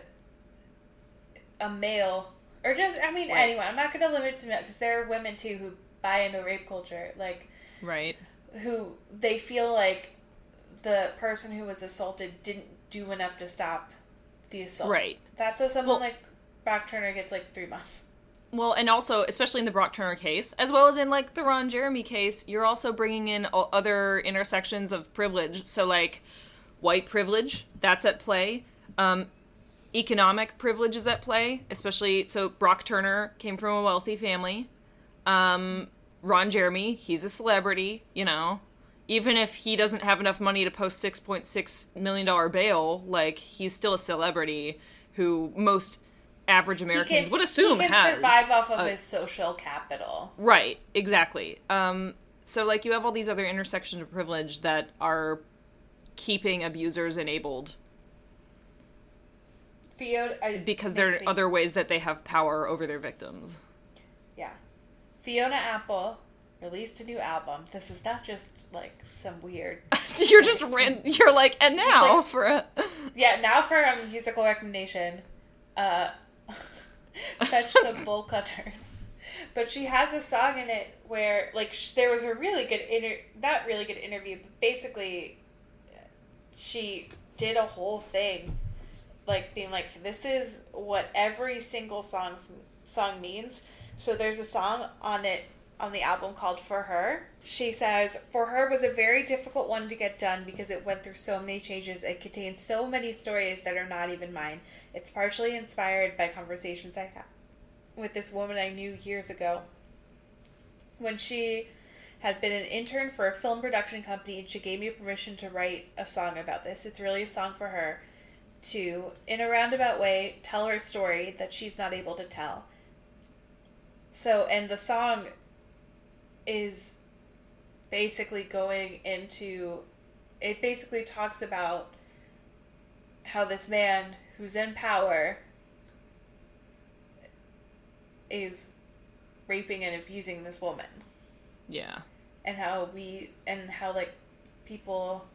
a male or just i mean Right. anyone i'm not going to limit it to because there are women too who buy into rape culture like right. who they feel like the person who was assaulted didn't do enough to stop the assault. Right. That's how someone Well- like Brock Turner gets like three months. Well, and also, especially in the Brock Turner case, as well as in like the Ron Jeremy case, you're also bringing in other intersections of privilege. So, like, white privilege, that's at play. Um, economic privilege is at play, especially. So, Brock Turner came from a wealthy family. Um, Ron Jeremy, he's a celebrity, you know. Even if he doesn't have enough money to post $6.6 million bail, like, he's still a celebrity who most average Americans would assume he can has. survive off of a- his social capital. Right, exactly. Um, so like you have all these other intersections of privilege that are keeping abusers enabled Fiona I, because there are me- other ways that they have power over their victims. yeah. Fiona Apple released a new album. This is not just like some weird. you're just ran. You're like, and now like- for a Yeah, now for a musical recommendation, uh, fetch the bolt cutters. But she has a song in it where, like, sh- there was a really good inter, not really good interview, but basically, she did a whole thing, like being like, "This is what every single song's song means." So there's a song on it on the album called For Her. She says, For Her was a very difficult one to get done because it went through so many changes. It contains so many stories that are not even mine. It's partially inspired by conversations I had with this woman I knew years ago. When she had been an intern for a film production company and she gave me permission to write a song about this. It's really a song for her to, in a roundabout way, tell her story that she's not able to tell. So, and the song is basically going into it basically talks about how this man who's in power is raping and abusing this woman. Yeah, and how we and how like people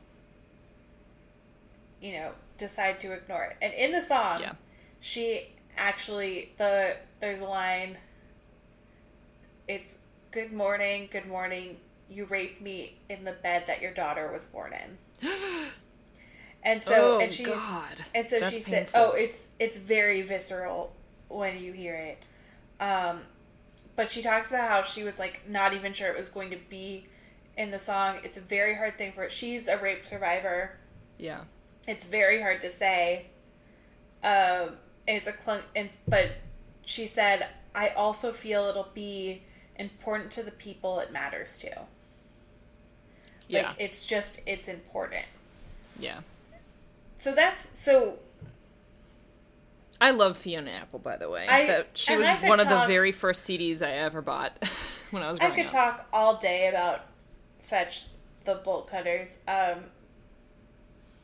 you know decide to ignore it. And in the song Yeah. she actually the there's a line it's good morning good morning you raped me in the bed that your daughter was born in and so oh and she's God, and so That's she said, painful. "Oh, it's it's very visceral when you hear it." Um, but she talks about how she was like not even sure it was going to be in the song. It's a very hard thing for her. She's a rape survivor. yeah, It's very hard to say. Um, and it's a clunk. And but she said, "I also feel it'll be important to the people it matters to." Like yeah, it's just it's important. yeah. So that's so I love Fiona Apple, by the way. I- that she was one of the very first CDs I ever bought when I was I could up. talk all day about fetch the bolt cutters. Um,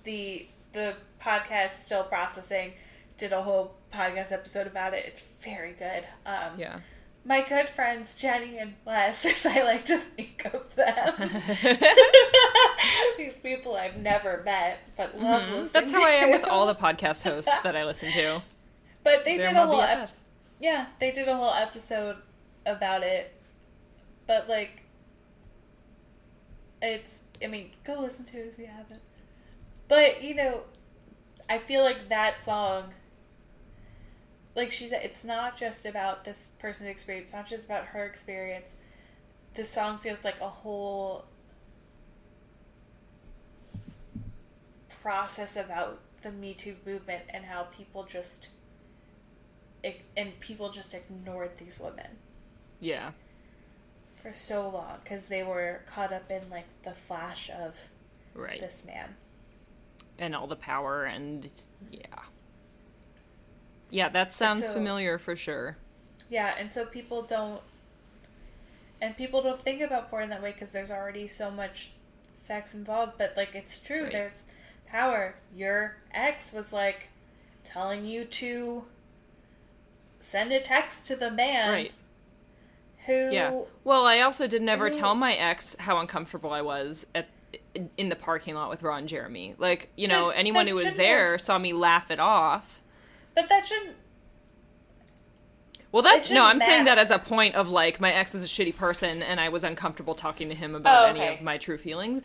the the podcast still processing did a whole podcast episode about it. It's very good. Um, Yeah. My good friends Jenny and Wes, as I like to think of them, these people I've never met but love listening. Mm-hmm. That's how I am with all the podcast hosts that I listen to. But they They're did a whole ep- Yeah, they did a whole episode about it. But like it's I mean, go listen to it if you haven't. But you know, I feel like that song, like she said, it's not just about this person's experience. It's not just about her experience. This song feels like a whole process about the Me Too movement and how people just and people just ignored these women. Yeah. For so long because they were caught up in like the flash of right. this man and all the power and yeah. Yeah, that sounds so, familiar for sure. Yeah, and so people don't and people don't think about porn that way because there's already so much sex involved, but like it's true, right. there's power. Your ex was like telling you to send a text to the man. Right. Who Yeah. Well, I also did never who, tell my ex how uncomfortable I was at in the parking lot with Ron Jeremy. Like, you know, that, anyone that who was there have... saw me laugh it off. But that shouldn't well, that's no. I'm matter. saying that as a point of like my ex is a shitty person, and I was uncomfortable talking to him about oh, okay. any of my true feelings.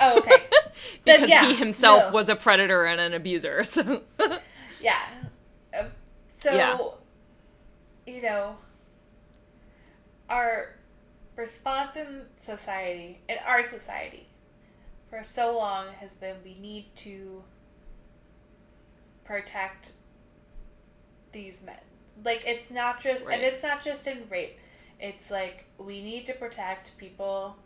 Oh, okay. because yeah, he himself no. was a predator and an abuser. So yeah. Uh, so yeah. you know, our response in society, in our society, for so long has been we need to protect these men like it's not just right. and it's not just in rape it's like we need to protect people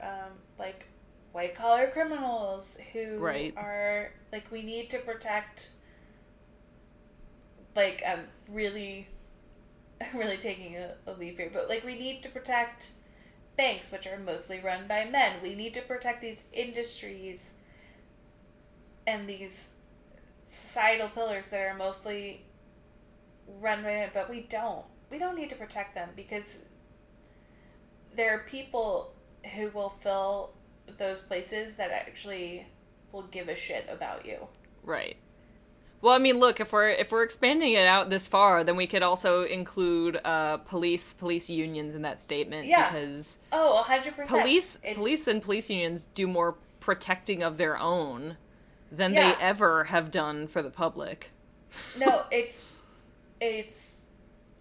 um, like white collar criminals who right. are like we need to protect like um really really taking a, a leap here but like we need to protect banks which are mostly run by men we need to protect these industries and these societal pillars that are mostly run it, but we don't. We don't need to protect them because there are people who will fill those places that actually will give a shit about you. Right. Well, I mean, look if we're if we're expanding it out this far, then we could also include uh, police police unions in that statement. Yeah. Because oh, hundred percent. Police it's... police and police unions do more protecting of their own than yeah. they ever have done for the public. no, it's it's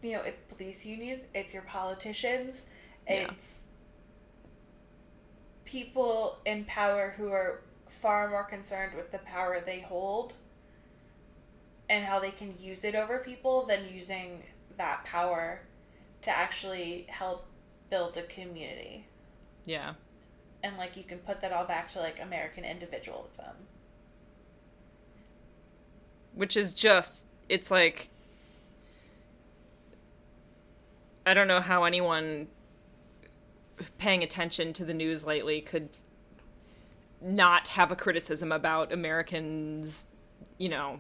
you know it's police unions it's your politicians it's yeah. people in power who are far more concerned with the power they hold and how they can use it over people than using that power to actually help build a community. Yeah. And like you can put that all back to like american individualism. Which is just it's like I don't know how anyone paying attention to the news lately could not have a criticism about Americans, you know,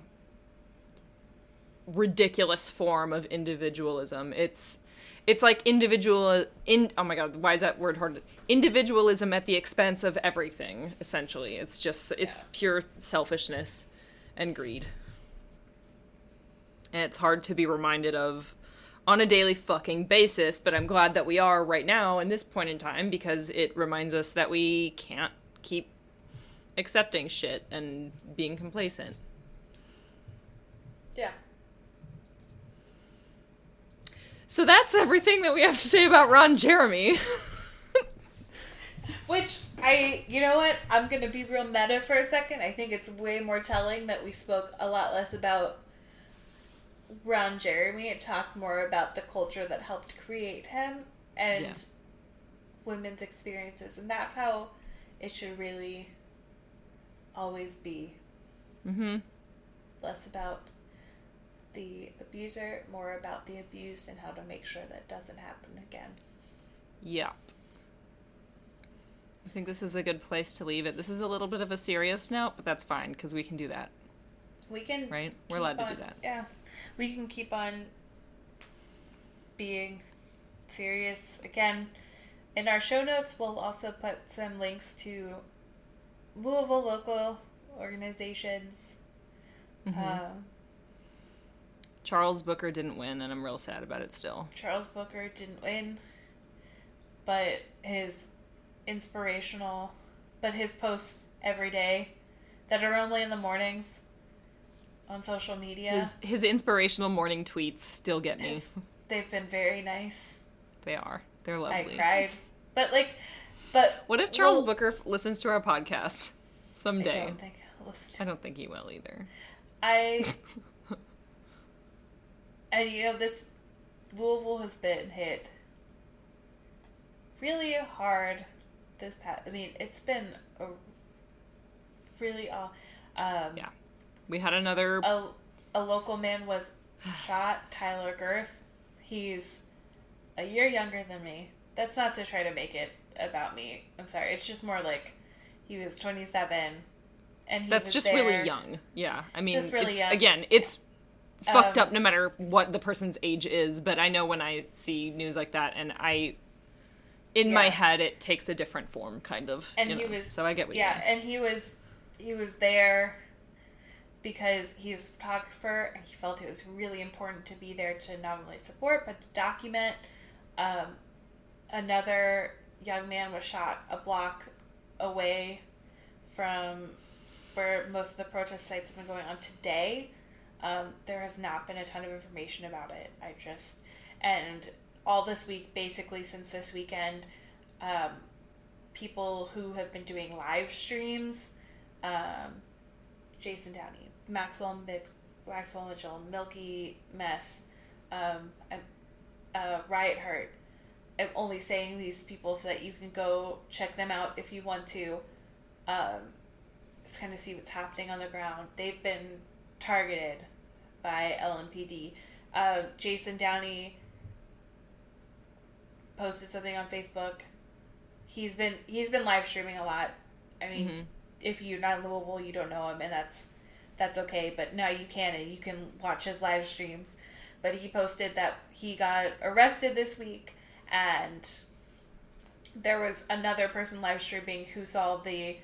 ridiculous form of individualism. It's it's like individual in oh my god, why is that word hard? Individualism at the expense of everything, essentially. It's just it's yeah. pure selfishness and greed. And it's hard to be reminded of on a daily fucking basis, but I'm glad that we are right now in this point in time because it reminds us that we can't keep accepting shit and being complacent. Yeah. So that's everything that we have to say about Ron Jeremy. Which I, you know what? I'm gonna be real meta for a second. I think it's way more telling that we spoke a lot less about Ron Jeremy and talked more about the culture that helped create him and yeah. women's experiences. And that's how it should really always be. Mm-hmm. Less about the abuser, more about the abused and how to make sure that doesn't happen again. Yeah. I think this is a good place to leave it. This is a little bit of a serious note, but that's fine because we can do that. We can. Right? We're allowed on, to do that. Yeah we can keep on being serious. Again, in our show notes, we'll also put some links to Louisville local organizations. Mm-hmm. Uh, Charles Booker didn't win, and I'm real sad about it still. Charles Booker didn't win, but his inspirational, but his posts every day that are only in the mornings on social media. His his inspirational morning tweets still get me. His- they've been very nice. They are. They're lovely. I cried, but like, but What if Charles well, Booker listens to our podcast I someday? don't think. Listen, I don't think he will either. I and you know this Louisville has been hit really hard this past. I mean, it's been a really uh, um, Yeah. We had another a a local man was shot. Tyler Gerth. He's a year younger than me. That's not to try to make it about me. I'm sorry. It's just more like he was 27, and he That's just there- really young. Yeah. I mean, really it's, again, it's fucked Um, up no matter what the person's age is, but I know when I see news like that and I in my head it takes a different form kind of. And he know, was so I get what yeah, you mean. and he was he was there because he was a photographer and he felt it was really important to be there to not only support but to document. Um, another young man was shot a block away from where most of the protest sites have been going on today. Um, there has not been a ton of information about it. I just and all this week, basically since this weekend, um, people who have been doing live streams, um, Jason Downey, Maxwell Mick, Maxwell Mitchell, Milky Mess, um, uh, Riot Heart. I'm only saying these people so that you can go check them out if you want to. Um, just kind of see what's happening on the ground. They've been targeted by LMPD. Uh, Jason Downey posted something on Facebook. He's been he's been live streaming a lot. I mean, Mhm. if you're not in Louisville, you don't know him, and that's that's okay. But now you can, and you can watch his live streams. But he posted that he got arrested this week, and there was another person live streaming who saw the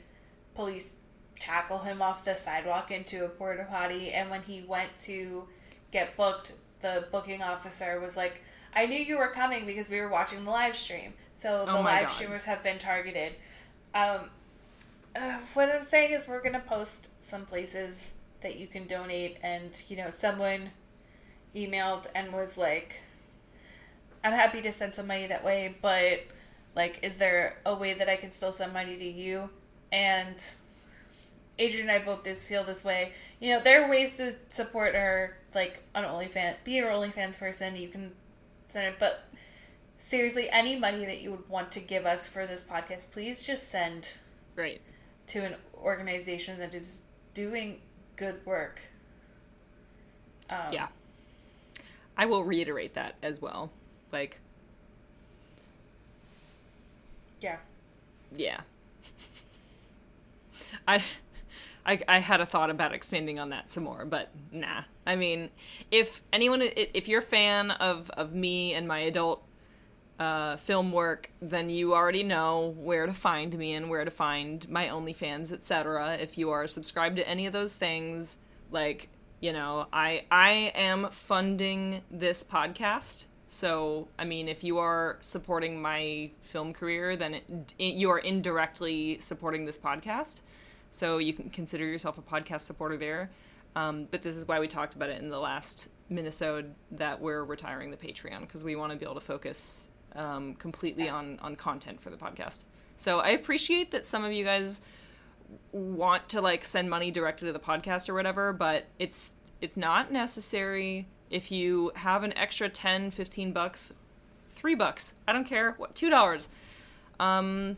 police tackle him off the sidewalk into a porta potty. And when he went to get booked, the booking officer was like, I knew you were coming because we were watching the live stream. So the Oh live God. streamers have been targeted. Um, uh, what I'm saying is, we're going to post some places that you can donate. And, you know, someone emailed and was like, I'm happy to send some money that way, but like, is there a way that I can still send money to you? And Adrian and I both just feel this way. You know, there are ways to support her, like on OnlyFans. Be an OnlyFans person, you can send it. But seriously, any money that you would want to give us for this podcast, please just send Right. to an organization that is doing good work. Um, Yeah. I will reiterate that as well. Like, Yeah. yeah. I, I, I had a thought about expanding on that some more, but nah. I mean, if anyone, if you're a fan of, of me and my adult uh, film work, then you already know where to find me and where to find my OnlyFans, etc. If you are subscribed to any of those things, like you know, I I am funding this podcast. So, I mean, if you are supporting my film career, then it, it, you are indirectly supporting this podcast. So you can consider yourself a podcast supporter there. Um, but this is why we talked about it in the last minisode that we're retiring the Patreon because we want to be able to focus um, completely on on content for the podcast. So I appreciate that some of you guys want to like send money directly to the podcast or whatever, but it's it's not necessary if you have an extra 10, 15 bucks, 3 bucks, I don't care, what, $2. Um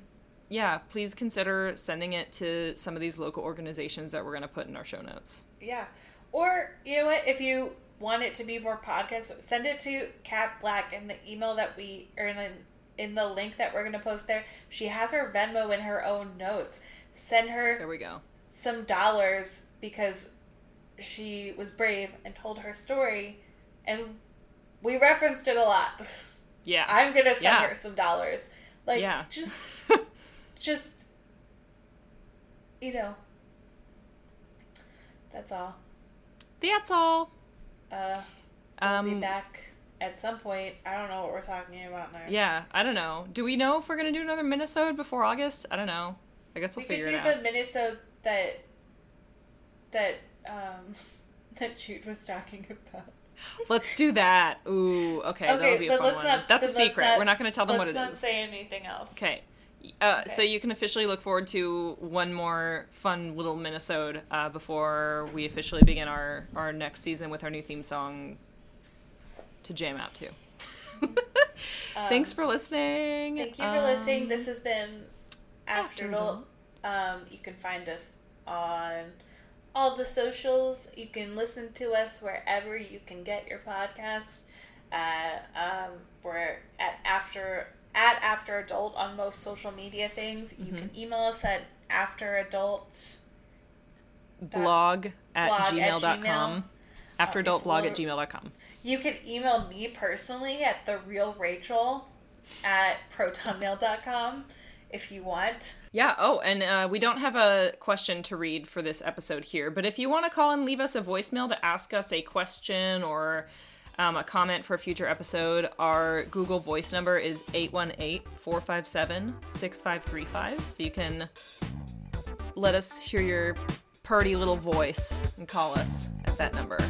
yeah, please consider sending it to some of these local organizations that we're going to put in our show notes. Yeah. Or, you know what, if you want it to be more podcast, send it to Kat Blaque in the email that we, or in the, in the link that we're going to post there. She has her Venmo in her own notes. Send her There we go. some dollars because she was brave and told her story and we referenced it a lot. Yeah. I'm going to send Yeah. her some dollars. Like yeah. just just you know that's all. That's all. Uh we'll be Um back at some point. I don't know what we're talking about next. yeah, I don't know. Do we know if we're going to do another minisode before August? I don't know. I guess We we'll could figure it out. We could do the minisode that that um, that Jude was talking about. Let's do that. Ooh, okay, that'll be a fun let's one. not- That's a secret. not- We're not going to tell them what it is. Let's not say anything else. Okay. Uh, So you can officially look forward to one more fun little minisode uh, before we officially begin our, our next season with our new theme song to jam out to. Thanks for listening. Um, Thank you for listening. Um, This has been After Adult. Um, you can find us on all the socials. You can listen to us wherever you can get your podcasts. Uh, um, we're at after at after adult on most social media things. You Mm-hmm. can email us at after adult. blog at blog at gmail.com. gmail. After adult blog at gmail.com. You can email me personally at the real Rachel at protonmail.com if you want. Yeah. Oh, and uh, we don't have a question to read for this episode here, but if you want to call and leave us a voicemail to ask us a question or um, a comment for a future episode, our Google Voice number is 818 457 6535. So you can let us hear your purty little voice and call us at that number.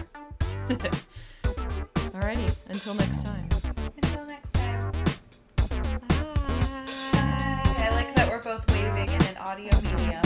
Alrighty. Until next time. Until next time. Bye. I like that we're both waving in an audio medium.